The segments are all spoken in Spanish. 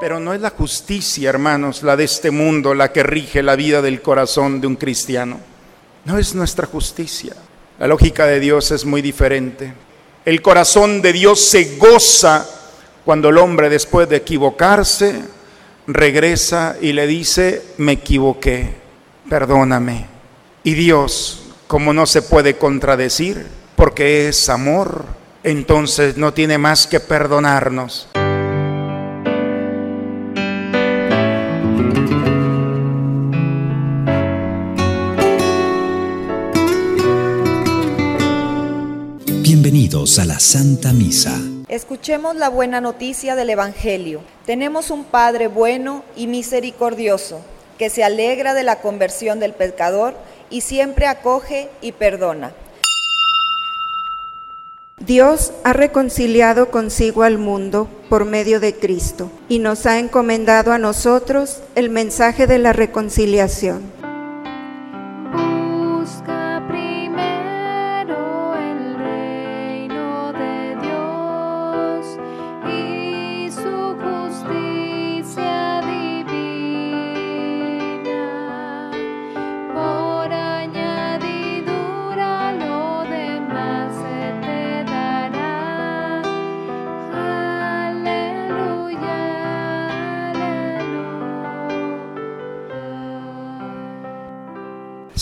Pero no es la justicia, hermanos, la de este mundo, la que rige la vida del corazón de un cristiano. No es nuestra justicia. La lógica de Dios es muy diferente. El corazón de Dios se goza cuando el hombre después de equivocarse regresa y le dice, me equivoqué, perdóname. Y Dios, como no se puede contradecir, porque es amor, entonces no tiene más que perdonarnos. Bienvenidos a la Santa Misa. Escuchemos la buena noticia del Evangelio. Tenemos un Padre bueno y misericordioso, que se alegra de la conversión del pecador y siempre acoge y perdona. Dios ha reconciliado consigo al mundo por medio de Cristo y nos ha encomendado a nosotros el mensaje de la reconciliación.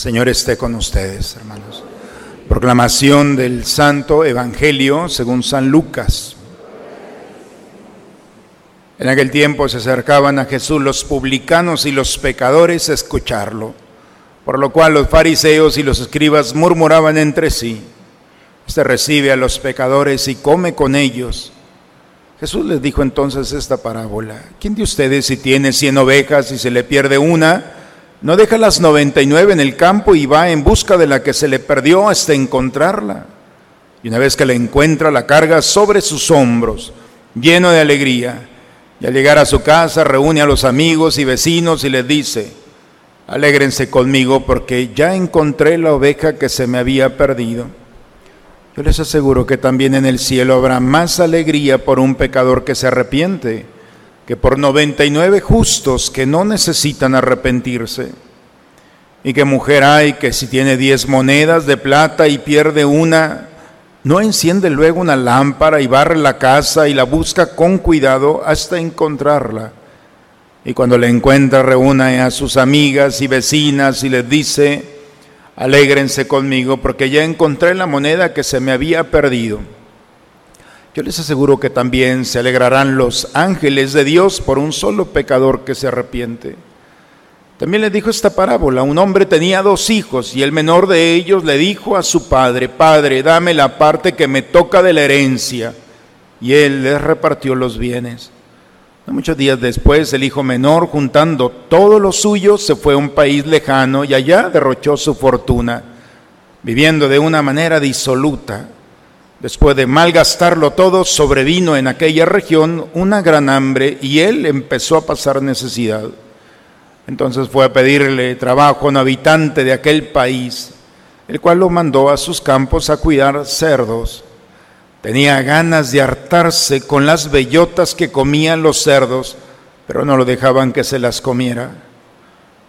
Señor esté con ustedes, hermanos. Proclamación del Santo Evangelio según San Lucas. En aquel tiempo se acercaban a Jesús los publicanos y los pecadores a escucharlo, por lo cual los fariseos y los escribas murmuraban entre sí. Este recibe a los pecadores y come con ellos. Jesús les dijo entonces esta parábola. ¿Quién de ustedes si tiene cien ovejas y se le pierde una? No deja las 99 en el campo y va en busca de la que se le perdió hasta encontrarla. Y una vez que la encuentra, la carga sobre sus hombros, lleno de alegría. Y al llegar a su casa, reúne a los amigos y vecinos y les dice, alégrense conmigo porque ya encontré la oveja que se me había perdido. Yo les aseguro que también en el cielo habrá más alegría por un pecador que se arrepiente que por 99 justos que no necesitan arrepentirse. Y que mujer hay que si tiene 10 monedas de plata y pierde una, no enciende luego una lámpara y barre la casa y la busca con cuidado hasta encontrarla. Y cuando la encuentra reúne a sus amigas y vecinas y les dice, alégrense conmigo porque ya encontré la moneda que se me había perdido. Yo les aseguro que también se alegrarán los ángeles de Dios por un solo pecador que se arrepiente. También le dijo esta parábola, un hombre tenía dos hijos y el menor de ellos le dijo a su padre, Padre, dame la parte que me toca de la herencia. Y él les repartió los bienes. muchos días después, el hijo menor, juntando todo lo suyo, se fue a un país lejano y allá derrochó su fortuna, viviendo de una manera disoluta Después de malgastarlo todo, sobrevino en aquella región una gran hambre y él empezó a pasar necesidad. Entonces fue a pedirle trabajo a un habitante de aquel país, el cual lo mandó a sus campos a cuidar cerdos. Tenía ganas de hartarse con las bellotas que comían los cerdos, pero no lo dejaban que se las comiera.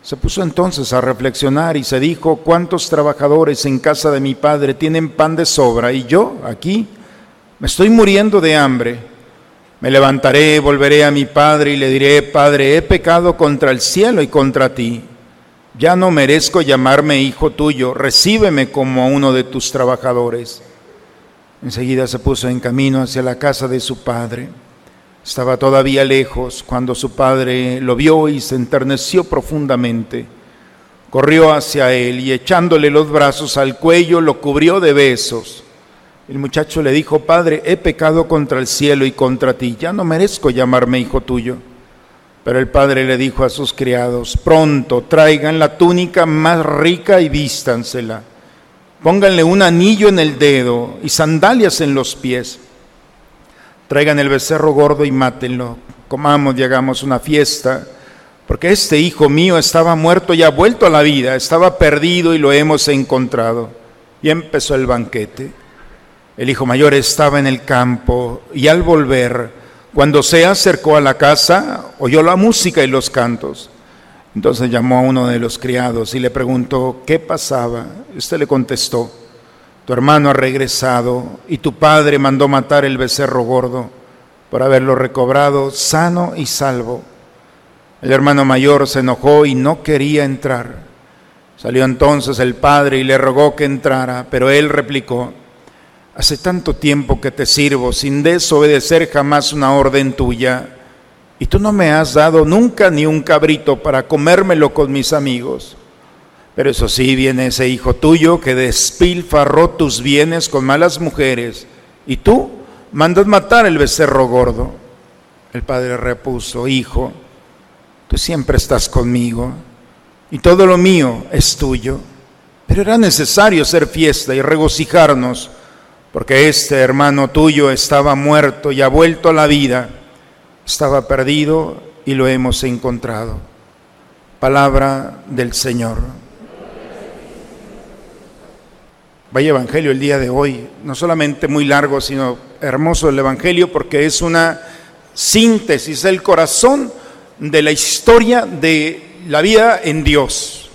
Se puso entonces a reflexionar y se dijo, ¿cuántos trabajadores en casa de mi padre tienen pan de sobra y yo aquí me estoy muriendo de hambre? Me levantaré, volveré a mi padre y le diré, Padre, he pecado contra el cielo y contra ti. Ya no merezco llamarme hijo tuyo, recíbeme como uno de tus trabajadores. Enseguida se puso en camino hacia la casa de su padre. Estaba todavía lejos cuando su padre lo vio y se enterneció profundamente. Corrió hacia él y echándole los brazos al cuello lo cubrió de besos. El muchacho le dijo, Padre, he pecado contra el cielo y contra ti, ya no merezco llamarme hijo tuyo. Pero el padre le dijo a sus criados, pronto traigan la túnica más rica y vístansela. Pónganle un anillo en el dedo y sandalias en los pies Traigan el becerro gordo y mátenlo. Comamos y hagamos una fiesta. Porque este hijo mío estaba muerto y ha vuelto a la vida. Estaba perdido y lo hemos encontrado. Y empezó el banquete. El hijo mayor estaba en el campo y al volver, Cuando se acercó a la casa, oyó la música y los cantos. Entonces llamó a uno de los criados y le preguntó qué pasaba. Este le contestó, tu hermano ha regresado y tu padre mandó matar el becerro gordo por haberlo recobrado sano y salvo. El hermano mayor se enojó y no quería entrar. Salió entonces el padre y le rogó que entrara, pero él replicó, hace tanto tiempo que te sirvo sin desobedecer jamás una orden tuya, y tú no me has dado nunca ni un cabrito para comérmelo con mis amigos. Pero eso sí, viene ese hijo tuyo que despilfarró tus bienes con malas mujeres, y tú mandas matar el becerro gordo. El padre repuso, hijo, tú siempre estás conmigo y todo lo mío es tuyo. Pero era necesario hacer fiesta y regocijarnos, porque este hermano tuyo estaba muerto y ha vuelto a la vida, estaba perdido y lo hemos encontrado. Palabra del Señor. Vaya Evangelio el día de hoy, no solamente muy largo, sino hermoso el Evangelio porque es una síntesis, el corazón de la historia de la vida en Dios.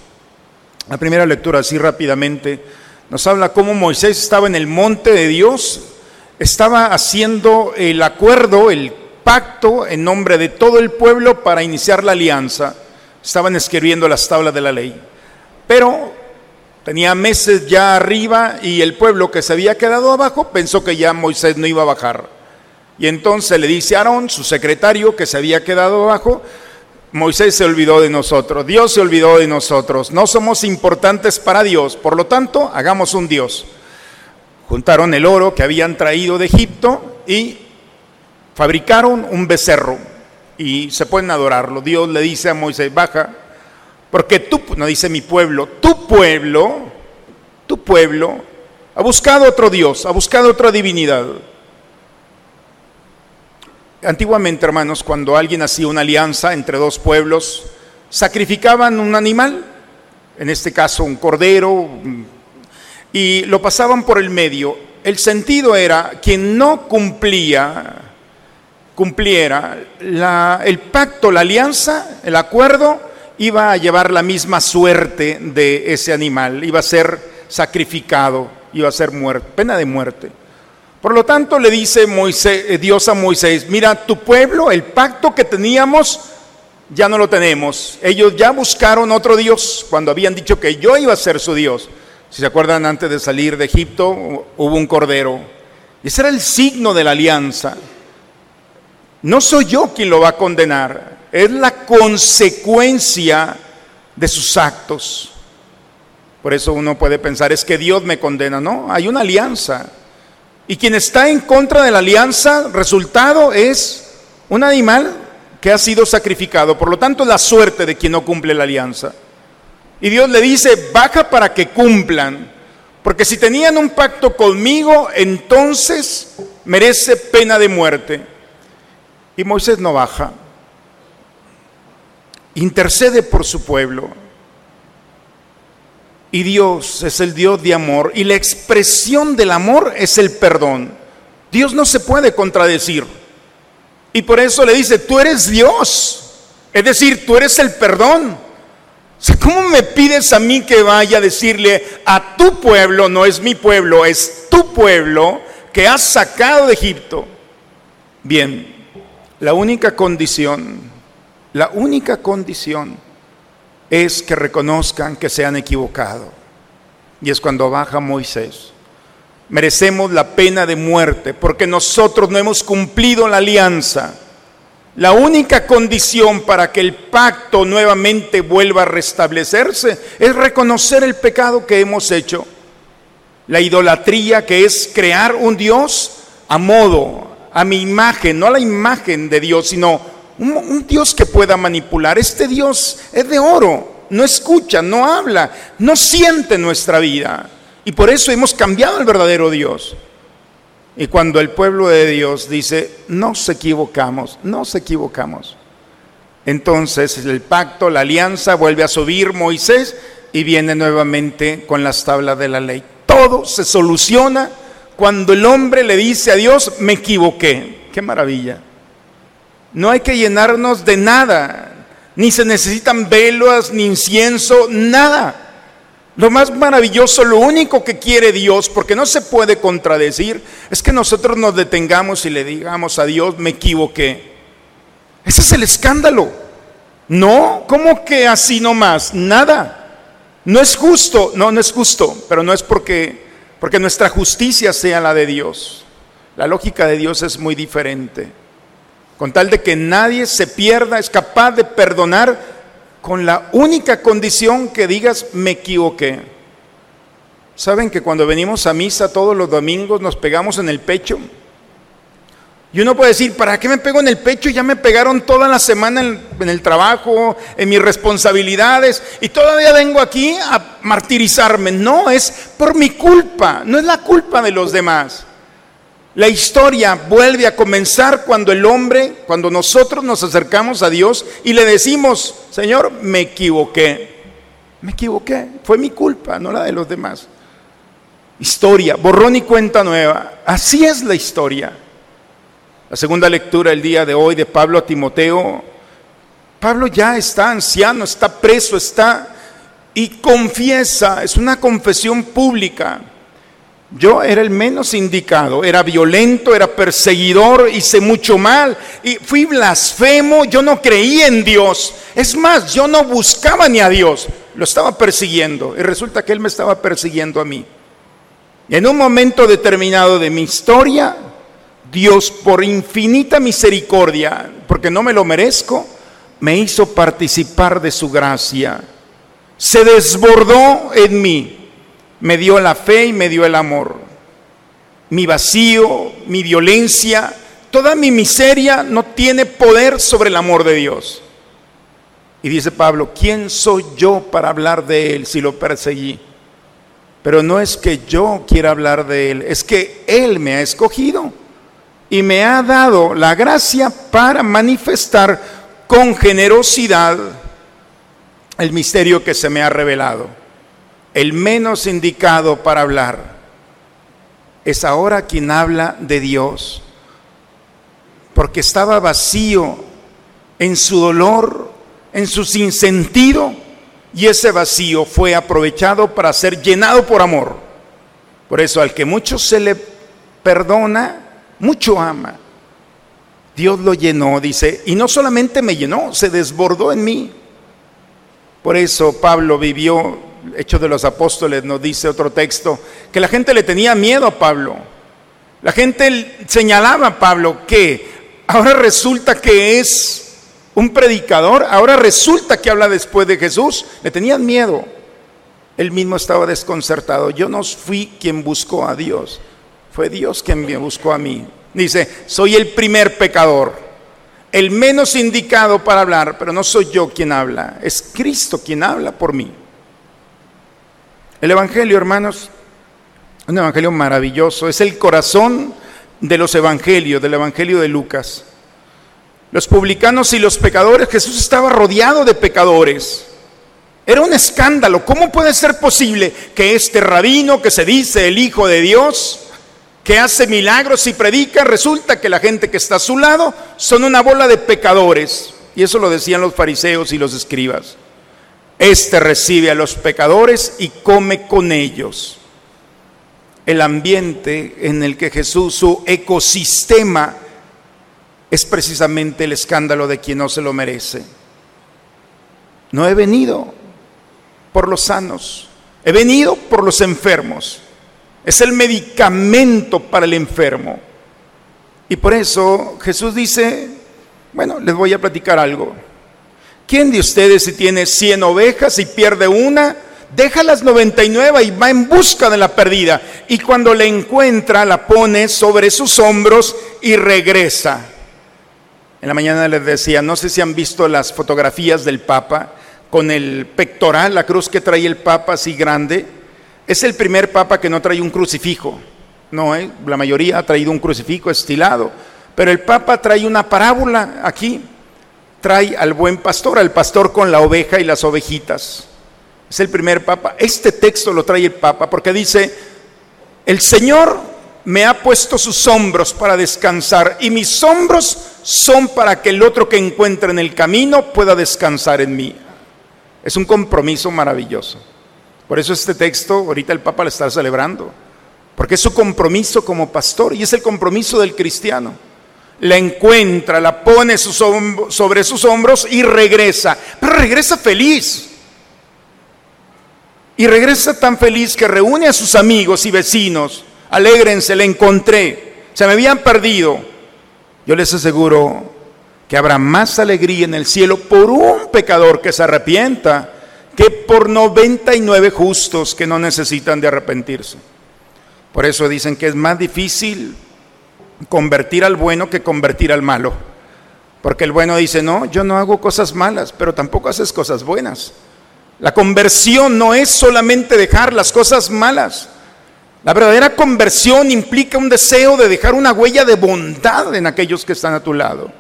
La primera lectura, así rápidamente, nos habla cómo Moisés estaba en el monte de Dios, estaba haciendo el acuerdo, el pacto en nombre de todo el pueblo para iniciar la alianza. Estaban escribiendo las tablas de la ley. Pero tenía meses ya arriba y el pueblo que se había quedado abajo pensó que ya Moisés no iba a bajar. Y entonces le dice a Aarón, su secretario, que se había quedado abajo, Moisés se olvidó de nosotros, Dios se olvidó de nosotros, no somos importantes para Dios, por lo tanto, hagamos un Dios. Juntaron el oro que habían traído de Egipto y fabricaron un becerro y se pueden adorarlo. Dios le dice a Moisés, baja, porque tú, no dice mi pueblo, tu pueblo, tu pueblo, ha buscado otro Dios, ha buscado otra divinidad. Antiguamente, hermanos, cuando alguien hacía una alianza entre dos pueblos, sacrificaban un animal, en este caso un cordero, y lo pasaban por el medio. El sentido era quien no cumplía, cumpliera el pacto, la alianza, el acuerdo, iba a llevar la misma suerte de ese animal, iba a ser sacrificado, iba a ser muerto, pena de muerte. Por lo tanto, le dice eh, Dios a Moisés, mira, tu pueblo, el pacto que teníamos, ya no lo tenemos. Ellos ya buscaron otro Dios cuando habían dicho que yo iba a ser su Dios. Si se acuerdan, antes de salir de Egipto hubo un cordero. Ese era el signo de la alianza. No soy yo quien lo va a condenar, es la consecuencia de sus actos. Por eso uno puede pensar, es que Dios me condena. No, hay una alianza. Y quien está en contra de la alianza, resultado es un animal que ha sido sacrificado. Por lo tanto, la suerte de quien no cumple la alianza. Y Dios le dice, baja para que cumplan. Porque si tenían un pacto conmigo, entonces merece pena de muerte. Y Moisés no baja. Intercede por su pueblo. Y Dios es el Dios de amor y la expresión del amor es el perdón. Dios no se puede contradecir. Y por eso le dice, tú eres Dios. Es decir, tú eres el perdón. ¿Cómo me pides a mí que vaya a decirle a tu pueblo, no es mi pueblo, es tu pueblo que has sacado de Egipto? Bien, la única condición, la única condición es que reconozcan que se han equivocado. Y es cuando baja Moisés. Merecemos la pena de muerte porque nosotros no hemos cumplido la alianza. La única condición para que el pacto nuevamente vuelva a restablecerse es reconocer el pecado que hemos hecho. La idolatría que es crear un Dios a modo, a mi imagen, no a la imagen de Dios, sino un, Dios que pueda manipular. Este Dios es de oro, no escucha, no habla, no siente nuestra vida. Y por eso hemos cambiado al verdadero Dios. Y cuando el pueblo de Dios dice, nos equivocamos, nos equivocamos. Entonces el pacto, la alianza vuelve a subir Moisés y viene nuevamente con las tablas de la ley. Todo se soluciona cuando el hombre le dice a Dios, me equivoqué. Qué maravilla. No hay que llenarnos de nada, ni se necesitan velas, ni incienso, nada. Lo más maravilloso, lo único que quiere Dios, porque no se puede contradecir, es que nosotros nos detengamos y le digamos a Dios, me equivoqué. Ese es el escándalo. No, ¿cómo que así nomás? Nada. No es justo, no, no es justo, pero no es porque, porque nuestra justicia sea la de Dios. La lógica de Dios es muy diferente. Con tal de que nadie se pierda, es capaz de perdonar con la única condición que digas, me equivoqué. ¿Saben que cuando venimos a misa todos los domingos nos pegamos en el pecho? Y uno puede decir, ¿para qué me pego en el pecho? Ya me pegaron toda la semana en, el trabajo, en mis responsabilidades, y todavía vengo aquí a martirizarme. No, es por mi culpa, no es la culpa de los demás. La historia vuelve a comenzar cuando el hombre, cuando nosotros nos acercamos a Dios y le decimos, Señor, me equivoqué. Me equivoqué, fue mi culpa, no la de los demás. Historia, borrón y cuenta nueva. Así es la historia. La segunda lectura el día de hoy de Pablo a Timoteo. Pablo ya está anciano, está preso, está y confiesa, es una confesión pública yo era el menos indicado, era violento, era perseguidor, hice mucho mal y fui blasfemo, yo no creía en Dios. Es más, yo no buscaba ni a Dios, lo estaba persiguiendo y resulta que Él me estaba persiguiendo a mí. En un momento determinado de mi historia, Dios por infinita misericordia, porque no me lo merezco, me hizo participar de su gracia. Se desbordó en mí me dio la fe y me dio el amor. Mi vacío, mi violencia, toda mi miseria no tiene poder sobre el amor de Dios. Y dice Pablo, ¿quién soy yo para hablar de Él si lo perseguí? Pero no es que yo quiera hablar de Él, es que Él me ha escogido y me ha dado la gracia para manifestar con generosidad el misterio que se me ha revelado el menos indicado para hablar, es ahora quien habla de Dios, porque estaba vacío en su dolor, en su sinsentido, y ese vacío fue aprovechado para ser llenado por amor. Por eso al que mucho se le perdona, mucho ama. Dios lo llenó, dice, y no solamente me llenó, se desbordó en mí. Por eso Pablo vivió Hechos de los Apóstoles nos dice otro texto, que la gente le tenía miedo a Pablo. La gente señalaba a Pablo que ahora resulta que es un predicador, ahora resulta que habla después de Jesús. Le tenían miedo. Él mismo estaba desconcertado. Yo no fui quien buscó a Dios, fue Dios quien me buscó a mí. Dice, soy el primer pecador, el menos indicado para hablar, pero no soy yo quien habla, es Cristo quien habla por mí. El Evangelio, hermanos, un Evangelio maravilloso, es el corazón de los Evangelios, del Evangelio de Lucas. Los publicanos y los pecadores, Jesús estaba rodeado de pecadores. Era un escándalo. ¿Cómo puede ser posible que este rabino que se dice el Hijo de Dios, que hace milagros y predica, resulta que la gente que está a su lado son una bola de pecadores? Y eso lo decían los fariseos y los escribas. Este recibe a los pecadores y come con ellos. El ambiente en el que Jesús, su ecosistema, es precisamente el escándalo de quien no se lo merece. No he venido por los sanos, he venido por los enfermos. Es el medicamento para el enfermo. Y por eso Jesús dice, bueno, les voy a platicar algo. ¿Quién de ustedes si tiene 100 ovejas y pierde una, deja las 99 y va en busca de la perdida? Y cuando la encuentra, la pone sobre sus hombros y regresa. En la mañana les decía, no sé si han visto las fotografías del Papa con el pectoral, la cruz que trae el Papa así grande. Es el primer Papa que no trae un crucifijo. No, ¿eh? la mayoría ha traído un crucifijo estilado. Pero el Papa trae una parábola aquí trae al buen pastor, al pastor con la oveja y las ovejitas. Es el primer papa. Este texto lo trae el papa porque dice, el Señor me ha puesto sus hombros para descansar y mis hombros son para que el otro que encuentre en el camino pueda descansar en mí. Es un compromiso maravilloso. Por eso este texto ahorita el Papa lo está celebrando, porque es su compromiso como pastor y es el compromiso del cristiano. La encuentra, la pone sobre sus hombros y regresa, pero regresa feliz. Y regresa tan feliz que reúne a sus amigos y vecinos. Alégrense, le encontré. Se me habían perdido. Yo les aseguro que habrá más alegría en el cielo por un pecador que se arrepienta que por 99 justos que no necesitan de arrepentirse. Por eso dicen que es más difícil convertir al bueno que convertir al malo. Porque el bueno dice, no, yo no hago cosas malas, pero tampoco haces cosas buenas. La conversión no es solamente dejar las cosas malas. La verdadera conversión implica un deseo de dejar una huella de bondad en aquellos que están a tu lado.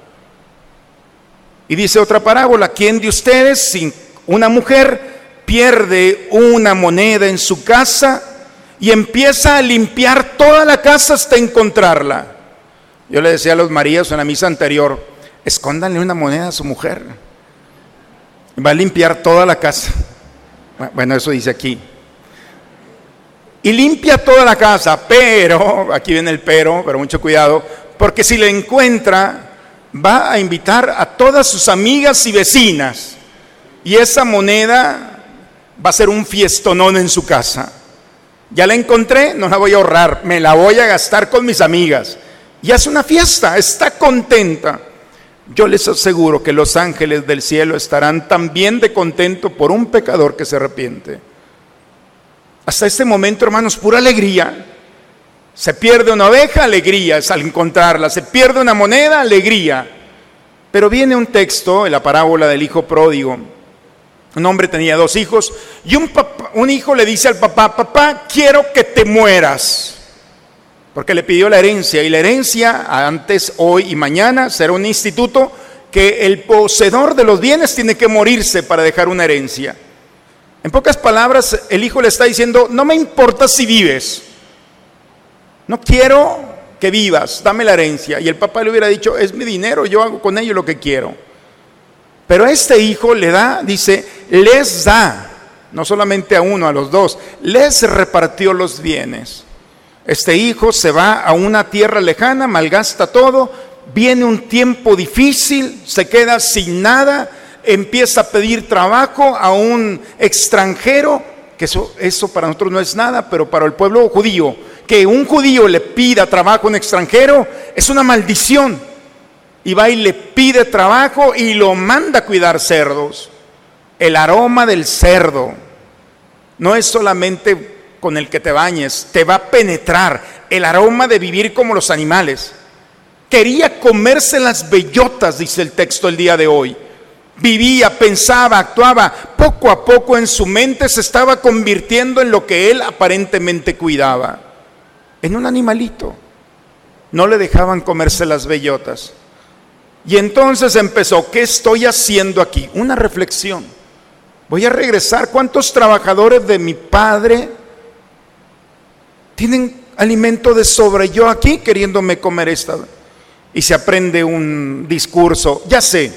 Y dice otra parábola, ¿quién de ustedes, sin una mujer, pierde una moneda en su casa y empieza a limpiar toda la casa hasta encontrarla? Yo le decía a los Marías en la misa anterior, escóndanle una moneda a su mujer. Va a limpiar toda la casa. Bueno, eso dice aquí. Y limpia toda la casa, pero, aquí viene el pero, pero mucho cuidado, porque si le encuentra, va a invitar a todas sus amigas y vecinas. Y esa moneda va a ser un fiestonón en su casa. Ya la encontré, no la voy a ahorrar, me la voy a gastar con mis amigas. Y hace una fiesta, está contenta. Yo les aseguro que los ángeles del cielo estarán también de contento por un pecador que se arrepiente. Hasta este momento, hermanos, pura alegría. Se pierde una oveja, alegría es al encontrarla. Se pierde una moneda, alegría. Pero viene un texto en la parábola del hijo pródigo. Un hombre tenía dos hijos y un, un hijo le dice al papá, papá, quiero que te mueras. Porque le pidió la herencia y la herencia antes, hoy y mañana será un instituto que el poseedor de los bienes tiene que morirse para dejar una herencia. En pocas palabras, el hijo le está diciendo, no me importa si vives, no quiero que vivas, dame la herencia. Y el papá le hubiera dicho, es mi dinero, yo hago con ello lo que quiero. Pero este hijo le da, dice, les da, no solamente a uno, a los dos, les repartió los bienes. Este hijo se va a una tierra lejana, malgasta todo, viene un tiempo difícil, se queda sin nada, empieza a pedir trabajo a un extranjero, que eso, eso para nosotros no es nada, pero para el pueblo judío, que un judío le pida trabajo a un extranjero, es una maldición. Y va y le pide trabajo y lo manda a cuidar cerdos. El aroma del cerdo no es solamente con el que te bañes, te va a penetrar el aroma de vivir como los animales. Quería comerse las bellotas, dice el texto el día de hoy. Vivía, pensaba, actuaba, poco a poco en su mente se estaba convirtiendo en lo que él aparentemente cuidaba, en un animalito. No le dejaban comerse las bellotas. Y entonces empezó, ¿qué estoy haciendo aquí? Una reflexión. Voy a regresar. ¿Cuántos trabajadores de mi padre tienen alimento de sobre yo aquí queriéndome comer esta. Y se aprende un discurso, ya sé,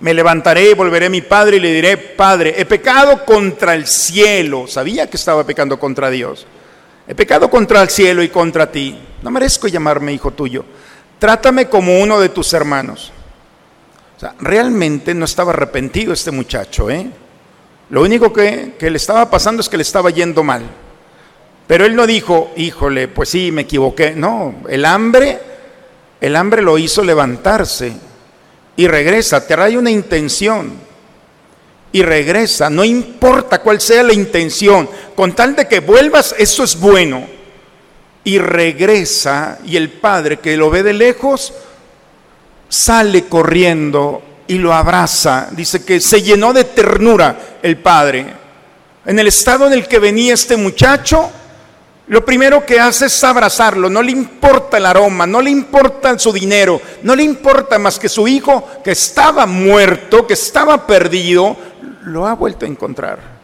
me levantaré y volveré a mi padre y le diré, Padre, he pecado contra el cielo. Sabía que estaba pecando contra Dios. He pecado contra el cielo y contra ti. No merezco llamarme hijo tuyo. Trátame como uno de tus hermanos. O sea, realmente no estaba arrepentido este muchacho, ¿eh? Lo único que, que le estaba pasando es que le estaba yendo mal. Pero él no dijo, híjole, pues sí, me equivoqué. No, el hambre, el hambre lo hizo levantarse y regresa, te trae una intención y regresa, no importa cuál sea la intención, con tal de que vuelvas, eso es bueno. Y regresa y el padre que lo ve de lejos sale corriendo y lo abraza. Dice que se llenó de ternura el padre. En el estado en el que venía este muchacho, lo primero que hace es abrazarlo, no le importa el aroma, no le importa su dinero, no le importa más que su hijo que estaba muerto, que estaba perdido, lo ha vuelto a encontrar.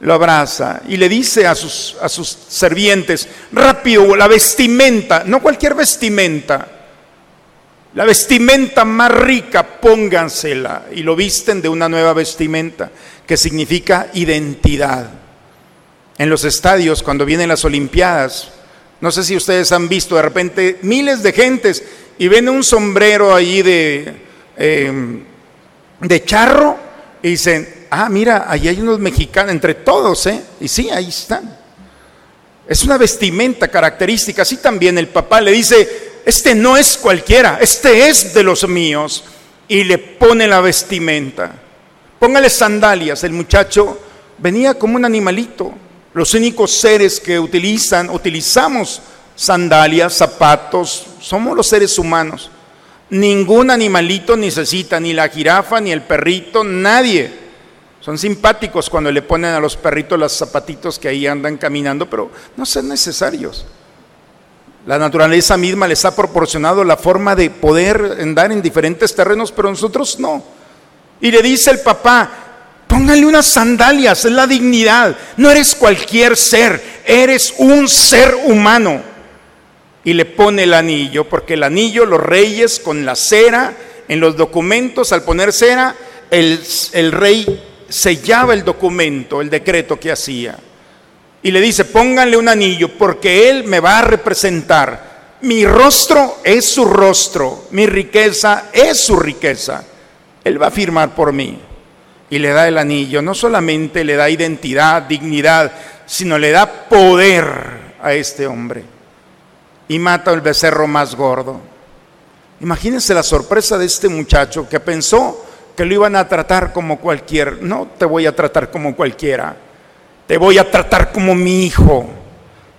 lo abraza y le dice a sus, a sus servientes, rápido, la vestimenta, no cualquier vestimenta, la vestimenta más rica, póngansela. Y lo visten de una nueva vestimenta, que significa identidad. En los estadios, cuando vienen las Olimpiadas, no sé si ustedes han visto de repente miles de gentes y ven un sombrero ahí de, em, de charro y dicen, ah, mira, ahí hay unos mexicanos, entre todos, ¿eh? Y sí, ahí están. Es una vestimenta característica. Así también el papá le dice, este no es cualquiera, este es de los míos. Y le pone la vestimenta. Póngale sandalias. El muchacho venía como un animalito. Los únicos seres que utilizan, utilizamos sandalias, zapatos, somos los seres humanos. Ningún animalito necesita, ni la jirafa, ni el perrito, nadie. Son simpáticos cuando le ponen a los perritos los zapatitos que ahí andan caminando, pero no son necesarios. La naturaleza misma les ha proporcionado la forma de poder andar en diferentes terrenos, pero nosotros no. Y le dice el papá, póngale unas sandalias, es la dignidad. No eres cualquier ser, eres un ser humano. Y le pone el anillo, porque el anillo, los reyes con la cera, en los documentos, al poner cera, el, el rey sellaba el documento, el decreto que hacía. Y le dice, pónganle un anillo porque él me va a representar. Mi rostro es su rostro, mi riqueza es su riqueza. Él va a firmar por mí. Y le da el anillo. No solamente le da identidad, dignidad, sino le da poder a este hombre. Y mata al becerro más gordo. Imagínense la sorpresa de este muchacho que pensó que lo iban a tratar como cualquier. No te voy a tratar como cualquiera. Te voy a tratar como mi hijo.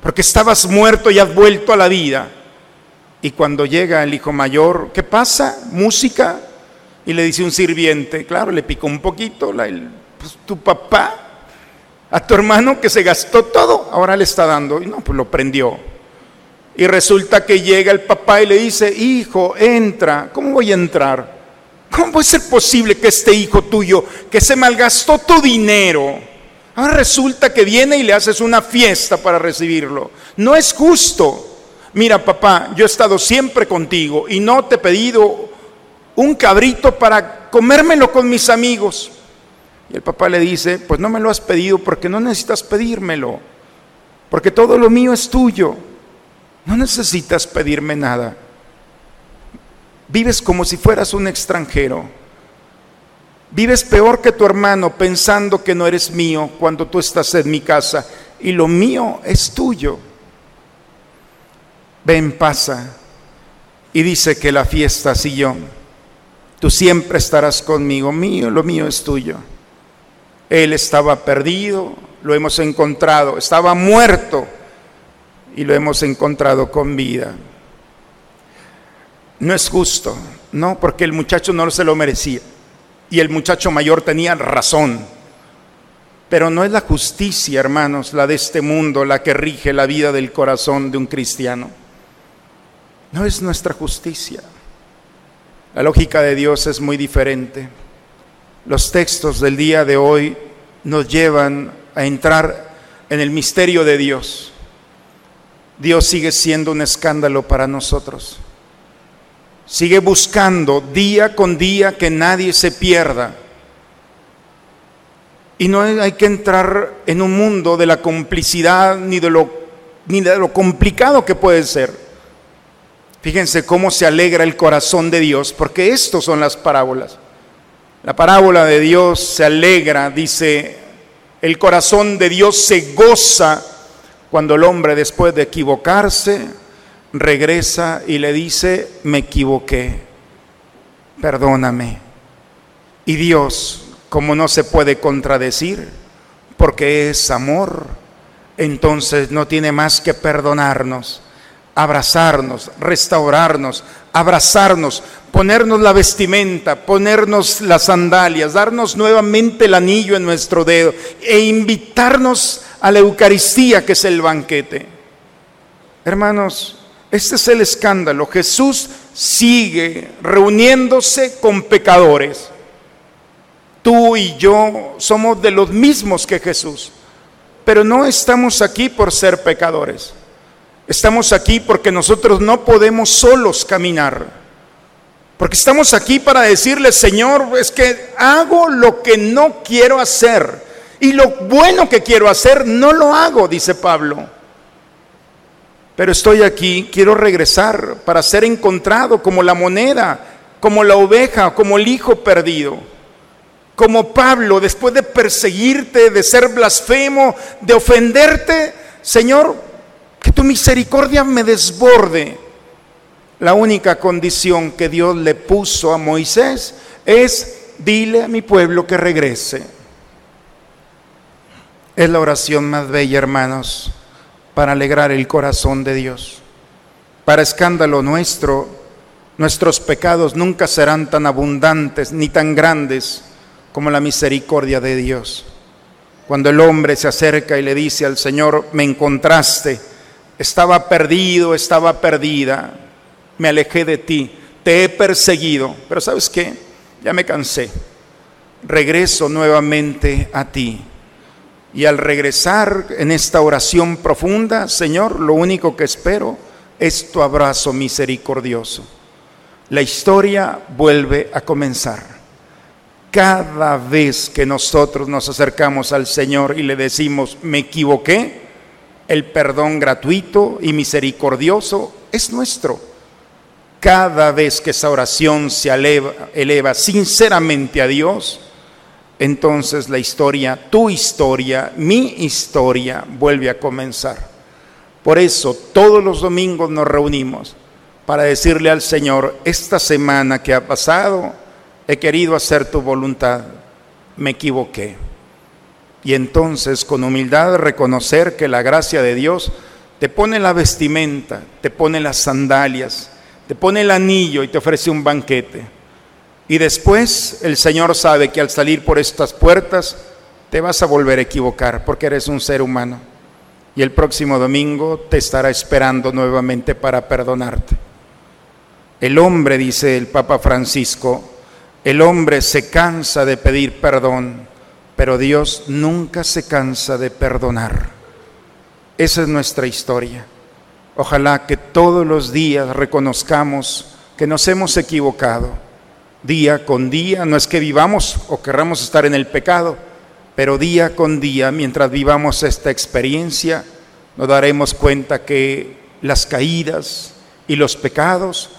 Porque estabas muerto y has vuelto a la vida. Y cuando llega el hijo mayor, ¿qué pasa? Música. Y le dice un sirviente, claro, le picó un poquito, la, pues, tu papá, a tu hermano que se gastó todo, ahora le está dando. Y no, pues lo prendió. Y resulta que llega el papá y le dice, hijo, entra. ¿Cómo voy a entrar? ¿Cómo puede ser posible que este hijo tuyo, que se malgastó tu dinero, ahora resulta que viene y le haces una fiesta para recibirlo? No es justo. Mira, papá, yo he estado siempre contigo y no te he pedido un cabrito para comérmelo con mis amigos. Y el papá le dice, pues no me lo has pedido porque no necesitas pedírmelo, porque todo lo mío es tuyo. No necesitas pedirme nada. Vives como si fueras un extranjero. Vives peor que tu hermano pensando que no eres mío cuando tú estás en mi casa y lo mío es tuyo. Ven, pasa y dice que la fiesta siguió. Tú siempre estarás conmigo, mío, lo mío es tuyo. Él estaba perdido, lo hemos encontrado, estaba muerto y lo hemos encontrado con vida no es justo, no, porque el muchacho no se lo merecía. Y el muchacho mayor tenía razón. Pero no es la justicia, hermanos, la de este mundo, la que rige la vida del corazón de un cristiano. No es nuestra justicia. La lógica de Dios es muy diferente. Los textos del día de hoy nos llevan a entrar en el misterio de Dios. Dios sigue siendo un escándalo para nosotros. Sigue buscando día con día que nadie se pierda. Y no hay que entrar en un mundo de la complicidad ni de lo, ni de lo complicado que puede ser. Fíjense cómo se alegra el corazón de Dios, porque estos son las parábolas. La parábola de Dios se alegra, dice, el corazón de Dios se goza cuando el hombre después de equivocarse, regresa y le dice, me equivoqué, perdóname. Y Dios, como no se puede contradecir, porque es amor, entonces no tiene más que perdonarnos, abrazarnos, restaurarnos, abrazarnos, ponernos la vestimenta, ponernos las sandalias, darnos nuevamente el anillo en nuestro dedo e invitarnos a la Eucaristía que es el banquete. Hermanos, este es el escándalo. Jesús sigue reuniéndose con pecadores. Tú y yo somos de los mismos que Jesús. pero no estamos aquí por ser pecadores. Estamos aquí porque nosotros no podemos solos caminar. Porque estamos aquí para decirle, Señor, es que hago lo que no quiero hacer. Y lo bueno que quiero hacer no lo hago, dice Pablo. Pero estoy aquí, quiero regresar para ser encontrado como la moneda, como la oveja, como el hijo perdido. Como Pablo, después de perseguirte, de ser blasfemo, de ofenderte, Señor, que tu misericordia me desborde. La única condición que Dios le puso a Moisés es, dile a mi pueblo que regrese. Es la oración más bella, hermanos, para alegrar el corazón de Dios. Para escándalo nuestro, nuestros pecados nunca serán tan abundantes ni tan grandes como la misericordia de Dios. Cuando el hombre se acerca y le dice al Señor, me encontraste, estaba perdido, estaba perdida, me alejé de ti, te he perseguido, pero ¿sabes qué? Ya me cansé, regreso nuevamente a ti. Y al regresar en esta oración profunda, Señor, lo único que espero es tu abrazo misericordioso. La historia vuelve a comenzar. Cada vez que nosotros nos acercamos al Señor y le decimos, me equivoqué, el perdón gratuito y misericordioso es nuestro. Cada vez que esa oración se eleva, sinceramente a Dios, entonces la historia, tu historia, mi historia vuelve a comenzar. Por eso todos los domingos nos reunimos para decirle al Señor, esta semana que ha pasado, he querido hacer tu voluntad, me equivoqué. Y entonces con humildad reconocer que la gracia de Dios te pone la vestimenta, te pone las sandalias, te pone el anillo y te ofrece un banquete. Y después el Señor sabe que al salir por estas puertas te vas a volver a equivocar porque eres un ser humano. Y el próximo domingo te estará esperando nuevamente para perdonarte. El hombre, dice el Papa Francisco, el hombre se cansa de pedir perdón pero Dios nunca se cansa de perdonar. Esa es nuestra historia. Ojalá que todos los días reconozcamos que nos hemos equivocado. Día con día, no es que vivamos o querramos estar en el pecado, pero día con día, mientras vivamos esta experiencia, nos daremos cuenta que las caídas y los pecados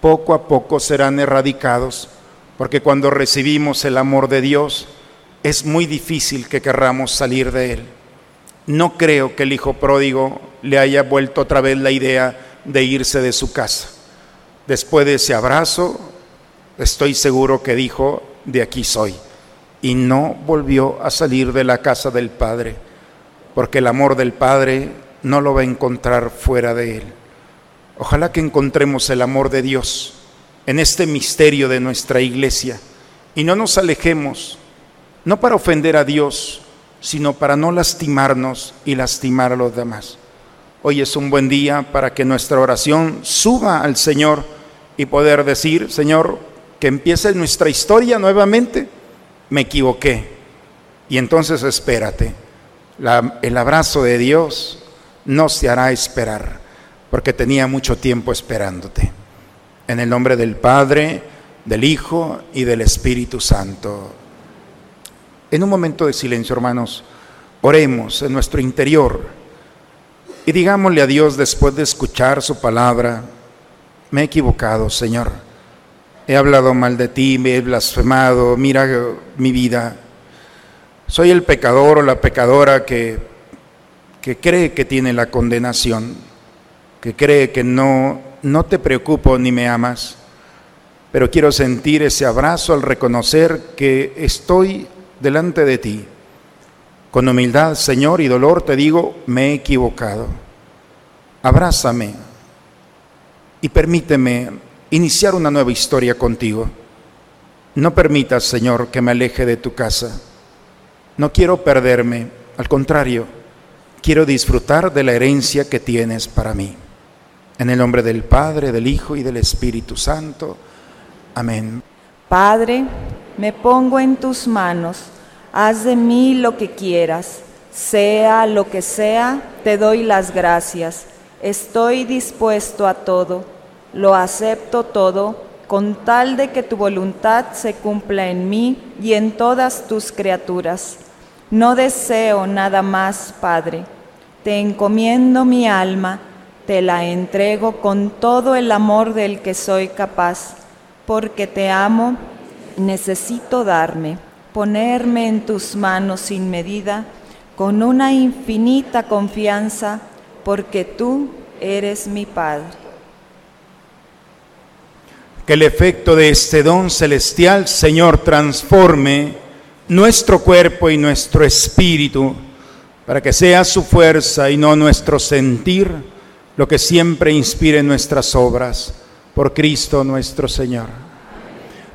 poco a poco serán erradicados, porque cuando recibimos el amor de Dios, es muy difícil que querramos salir de él. No creo que el hijo pródigo le haya vuelto otra vez la idea de irse de su casa. Después de ese abrazo, estoy seguro que dijo, de aquí soy. Y no volvió a salir de la casa del Padre, porque el amor del Padre no lo va a encontrar fuera de él. Ojalá que encontremos el amor de Dios en este misterio de nuestra iglesia y no nos alejemos no para ofender a Dios, sino para no lastimarnos y lastimar a los demás. Hoy es un buen día para que nuestra oración suba al Señor y poder decir, Señor, que empiece nuestra historia nuevamente, me equivoqué. Y entonces espérate, el abrazo de Dios no se hará esperar, porque tenía mucho tiempo esperándote. En el nombre del Padre, del Hijo y del Espíritu Santo. En un momento de silencio, hermanos, oremos en nuestro interior y digámosle a Dios después de escuchar su palabra, me he equivocado, Señor. He hablado mal de ti, me he blasfemado, mira mi vida. Soy el pecador o la pecadora que, que cree que tiene la condenación, que cree que no, no te preocupo ni me amas, pero quiero sentir ese abrazo al reconocer que estoy delante de ti. Con humildad, Señor, y dolor te digo, me he equivocado. Abrázame y permíteme iniciar una nueva historia contigo. No permitas, Señor, que me aleje de tu casa. No quiero perderme, al contrario, quiero disfrutar de la herencia que tienes para mí. En el nombre del Padre, del Hijo y del Espíritu Santo. Amén. Padre, me pongo en tus manos, haz de mí lo que quieras, Sea lo que sea, te doy las gracias. Estoy dispuesto a todo, lo acepto todo, con tal de que tu voluntad se cumpla en mí y en todas tus criaturas. No deseo nada más, Padre. Te encomiendo mi alma, te la entrego con todo el amor del que soy capaz, porque te amo, necesito darme, ponerme en tus manos sin medida, con una infinita confianza, porque tú eres mi Padre. Que el efecto de este don celestial, Señor, transforme nuestro cuerpo y nuestro espíritu, para que sea su fuerza y no nuestro sentir lo que siempre inspire nuestras obras. Por Cristo nuestro Señor.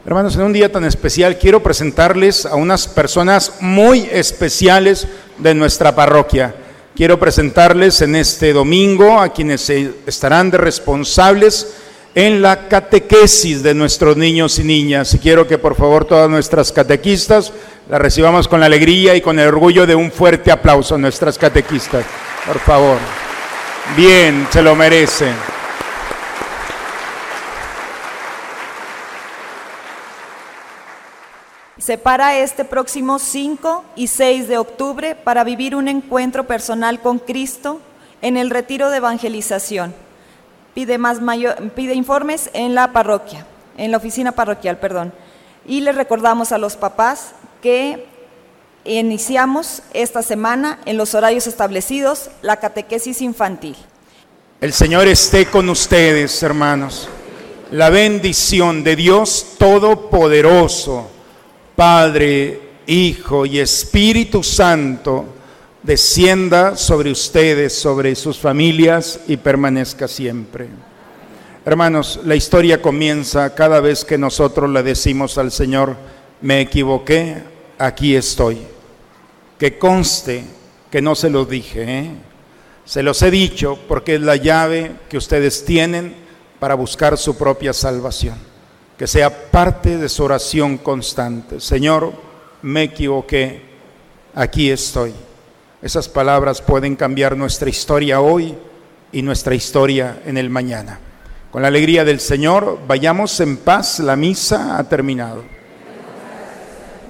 Hermanos, en un día tan especial quiero presentarles a unas personas muy especiales de nuestra parroquia. Quiero presentarles en este domingo a quienes estarán de responsables en la catequesis de nuestros niños y niñas. Y quiero que por favor todas nuestras catequistas la recibamos con la alegría y con el orgullo de un fuerte aplauso a nuestras catequistas. Por favor. Bien, se lo merecen. Se para este próximo 5 y 6 de octubre para vivir un encuentro personal con Cristo en el retiro de evangelización. Pide, más pide informes en la parroquia, en la oficina parroquial, perdón. Y le recordamos a los papás que iniciamos esta semana en los horarios establecidos la catequesis infantil. El Señor esté con ustedes, hermanos. La bendición de Dios Todopoderoso Padre, Hijo y Espíritu Santo, descienda sobre ustedes, sobre sus familias y permanezca siempre. Hermanos, la historia comienza cada vez que nosotros le decimos al Señor, me equivoqué, aquí estoy. Que conste que no se lo dije, ¿eh? se los he dicho porque es la llave que ustedes tienen para buscar su propia salvación que sea parte de su oración constante. Señor, me equivoqué, aquí estoy. Esas palabras pueden cambiar nuestra historia hoy y nuestra historia en el mañana. Con la alegría del Señor, vayamos en paz, la misa ha terminado.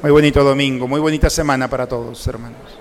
Muy bonito domingo, muy bonita semana para todos, hermanos.